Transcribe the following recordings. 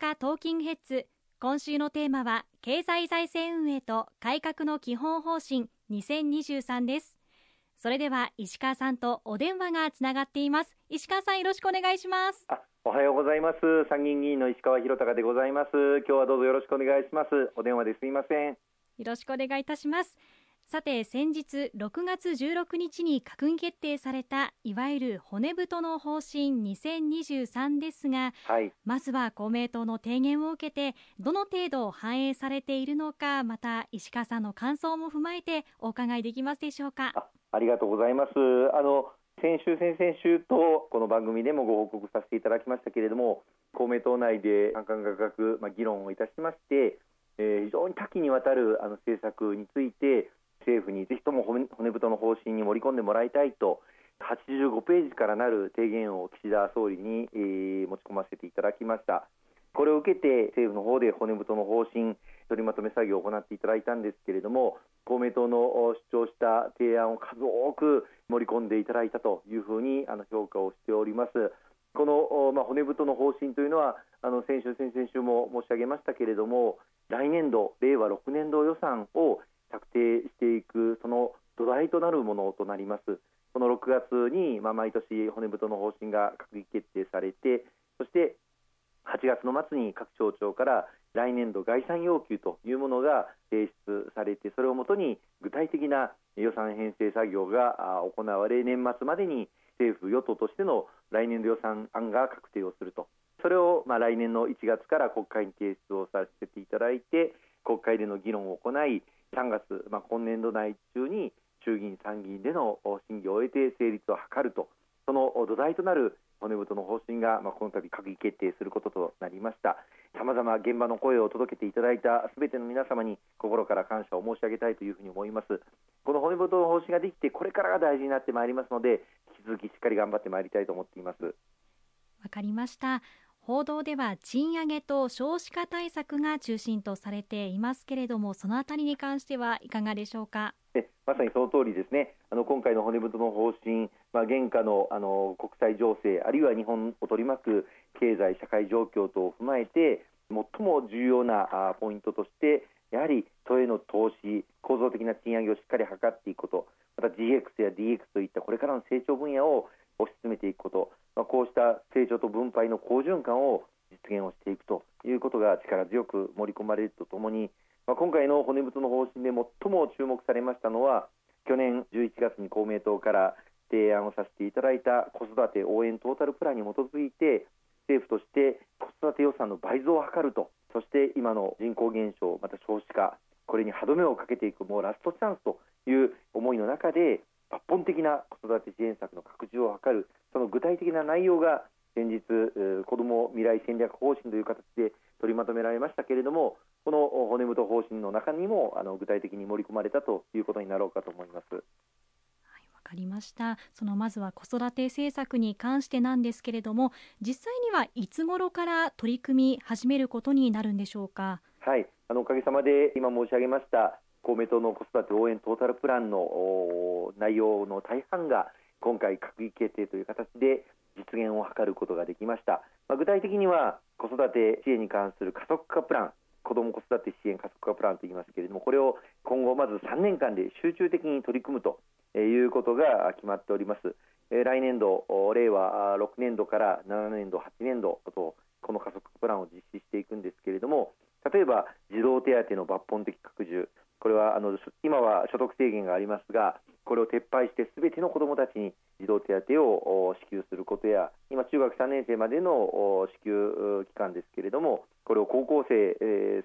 阪トーキングヘッズ今週のテーマは経済財政運営と改革の基本方針2023です。それでは石川さんとお電話がつながっています。石川さんよろしくお願いします。おはようございます。参議院議員の石川博隆でございます。今日はどうぞよろしくお願いします。お電話ですみません。よろしくお願いいたしますさて先日6月16日に閣議決定されたいわゆる骨太の方針2023ですが、はい、まずは公明党の提言を受けてどの程度反映されているのかまた石川さんの感想も踏まえてお伺いできますでしょうか。ありがとうございます。あの先週先々週とこの番組でもご報告させていただきましたけれども公明党内で価格価格、まあ、議論をいたしまして、えー、非常に多岐にわたるあの政策について政府にぜひとも骨太の方針に盛り込んでもらいたいと85ページからなる提言を岸田総理に、えー、持ち込ませていただきました。これを受けて政府の方で骨太の方針取りまとめ作業を行っていただいたんですけれども公明党の主張した提案を数多く盛り込んでいただいたというふうにあの評価をしております。この、まあ、骨太の方針というのはあの先週先々週も申し上げましたけれども来年度令和6年度予算を策定していくその土台となるものとなります。この6月に、まあ、毎年骨太の方針が閣議決定されてそして8月の末に各省庁から来年度概算要求というものが提出されてそれをもとに具体的な予算編成作業が行われ年末までに政府与党としての来年度予算案が確定をすると。それをまあ来年の1月から国会に提出をさせていただいて国会での議論を行い3月、まあ、今年度内中に衆議院、参議院での審議を終えて成立を図るとその土台となる骨太の方針が、まあ、この度閣議決定することとなりました。さまざま現場の声を届けていただいたすべての皆様に心から感謝を申し上げたいというふうに思います。この骨太の方針ができてこれからが大事になってまいりますので引き続きしっかり頑張ってまいりたいと思っています。わかりました。報道では賃上げと少子化対策が中心とされていますけれどもそのあたりに関してはいかがでしょうか？まさにその通りですね。あの今回の骨太の方針、まあ、現下のあの国際情勢あるいは日本を取り巻く経済社会状況等を踏まえて最も重要なポイントとしてやはり人への投資構造的な賃上げをしっかり図っていくことまた GX や DX といったこれからの成長分野を推し進めていくこと。まあ、こうした成長と分配の好循環を実現をしていくということが力強く盛り込まれるとともに、まあ、今回の骨太の方針で最も注目されましたのは去年11月に公明党から提案をさせていただいた子育て応援トータルプランに基づいて政府として子育て予算の倍増を図るとそして今の人口減少また少子化これに歯止めをかけていくもうラストチャンスという思いの中で抜本的な子育て支援策の拡充を図るその具体的な内容が先日子ども未来戦略方針という形で取りまとめられましたけれどもこの骨太方針の中にもあの具体的に盛り込まれたということになろうかと思います。わかりました。そのまずは子育て政策に関してなんですけれども実際にはいつ頃から取り組み始めることになるんでしょうか？はい。あのおかげさまで今申し上げました公明党の子育て応援トータルプランの内容の大半が今回閣議決定という形で実現を図ることができました、まあ、具体的には子育て支援に関する加速化プラン子ども子育て支援加速化プランといいますけれどもこれを今後まず3年間で集中的に取り組むということが決まっております。来年度令和6年度から7年度8年度とこの加速化プランを実施していくんですけれども例えば児童手当の抜本的拡充これはあの今は所得制限がありますがこれを撤廃してすべての子どもたちに児童手当を支給することや今、中学3年生までの支給期間ですけれどもこれを高校生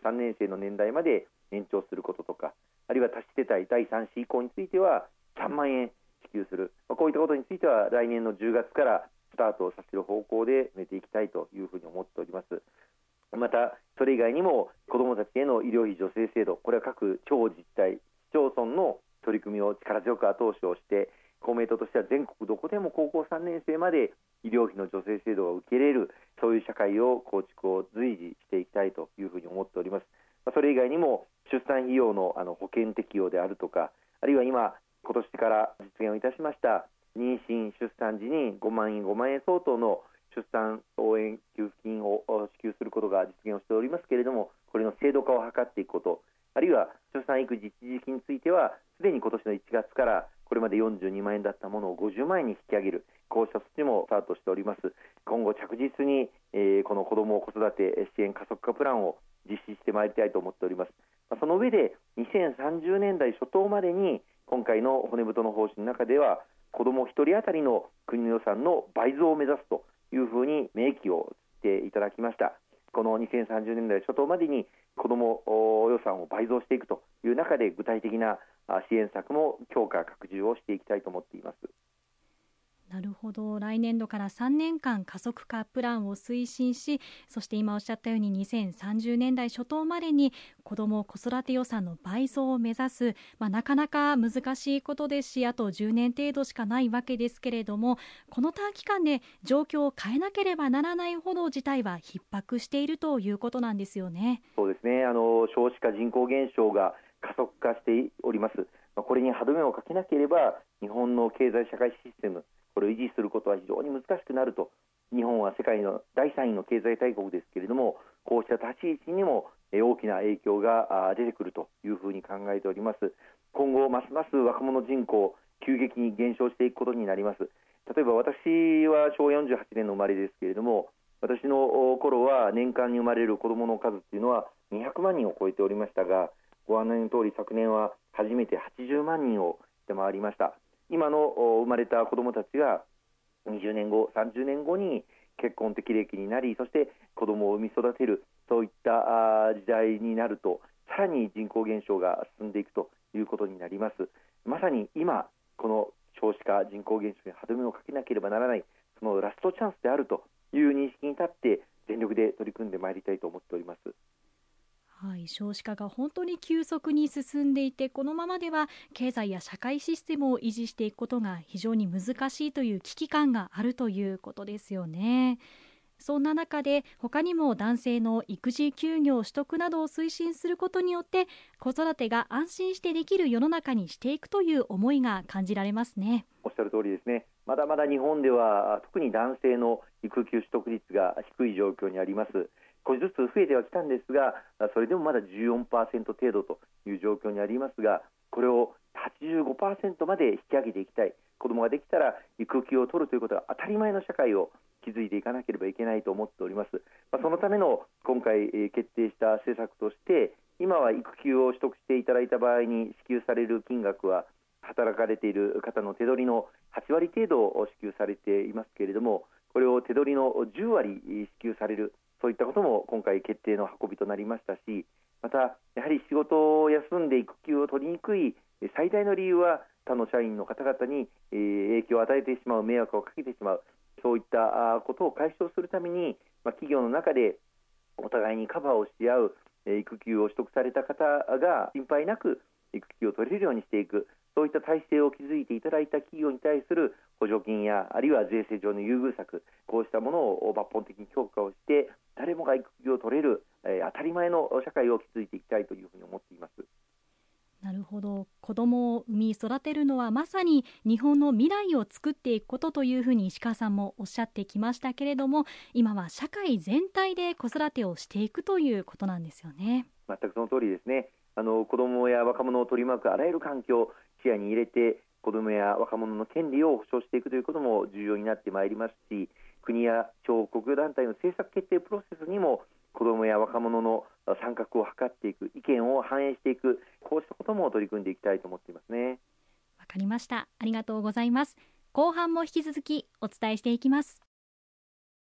3年生の年代まで延長することとかあるいは多子世帯第3子以降については3万円支給する、こういったことについては来年の10月からスタートをさせる方向で埋めていきたいというふうに思っております。またそれ以外にも子どもたちへの医療費助成制度これは各地方自治体市町村の取り組みを力強く後押しをして公明党としては全国どこでも高校3年生まで医療費の助成制度が受け入れるそういう社会を構築を随時していきたいというふうに思っております。それ以外にも出産費用のあの保険適用であるとかあるいは今今年から実現をいたしました妊娠出産時に5万円5万円相当の出産応援給付金を支給することが実現をしておりますけれどもこれの制度化を図っていくことあるいは出産育児一時金についてはすでに今年の1月からこれまで42万円だったものを50万円に引き上げるこうした措置もスタートしております。今後着実に、えー、この子ども子育て支援加速化プランを実施してまいりたいと思っております。その上で2030年代初頭までに今回の骨太の方針の中では子ども1人当たりの国の予算の倍増を目指すというふうに明記をしていただきましたこの2030年代初頭までに子ども予算を倍増していくという中で具体的な支援策も強化拡充をしていきたいと思っています。なるほど来年度から3年間加速化プランを推進しそして今おっしゃったように2030年代初頭までに子ども子育て予算の倍増を目指す、まあ、なかなか難しいことですしあと10年程度しかないわけですけれどもこの短期間で状況を変えなければならないほど事態は逼迫しているということなんですよね。そうですねあの少子化人口減少が加速化しております。これに歯止めをかけなければ日本の経済社会システムこれを維持することは非常に難しくなると日本は世界の第3位の経済大国ですけれどもこうした立ち位置にも大きな影響が出てくるというふうに考えております。今後ますます若者人口急激に減少していくことになります。例えば私は昭和48年の生まれですけれども私の頃は年間に生まれる子どもの数っていうのは200万人を超えておりましたがご案内の通り昨年は初めて80万人を下回りました。今の生まれた子どもたちが20年後、30年後に結婚適齢期になりそして子どもを産み育てるそういった時代になるとさらに人口減少が進んでいくということになりますまさに今この少子化人口減少に歯止めをかけなければならないそのラストチャンスであるという認識に立って全力で取り組んでまいりたいと思っております。はい、少子化が本当に急速に進んでいてこのままでは経済や社会システムを維持していくことが非常に難しいという危機感があるということですよね。そんな中で他にも男性の育児休業取得などを推進することによって子育てが安心してできる世の中にしていくという思いが感じられますね。おっしゃる通りですね。まだまだ日本では特に男性の育休取得率が低い状況にあります。少しずつ増えてはきたんですがそれでもまだ14%程度という状況にありますがこれを85%まで引き上げていきたい。子どもができたら育休を取るということが当たり前の社会を築いていかなければいけないと思っております、まあ、そのための今回え決定した施策として今は育休を取得していただいた場合に支給される金額は働かれている方の手取りの8割程度を支給されていますけれどもこれを手取りの10割支給されるそういったことも今回決定の運びとなりましたしまたやはり仕事を休んで育休を取りにくい最大の理由は他の社員の方々に影響を与えてしまう迷惑をかけてしまうそういったことを解消するために、まあ、企業の中でお互いにカバーをし合う育休を取得された方が心配なく育休を取れるようにしていくそういった体制を築いていただいた企業に対する補助金やあるいは税制上の優遇策こうしたものを抜本的に強化をして誰もが育休を取れる、え、当たり前の社会を築いていきたいというふうに思っています。なるほど。子供を産み育てるのはまさに日本の未来を作っていくことというふうに石川さんもおっしゃってきましたけれども今は社会全体で子育てをしていくということなんですよね。全くその通りですね。あの子供や若者を取り巻くあらゆる環境視野に入れて子どもや若者の権利を保障していくということも重要になってまいりますし国や地国団体の政策決定プロセスにも子どもや若者の参画を図っていく意見を反映していくこうしたことも取り組んでいきたいと思っていますね。わかりました。ありがとうございます。後半も引き続きお伝えしていきます。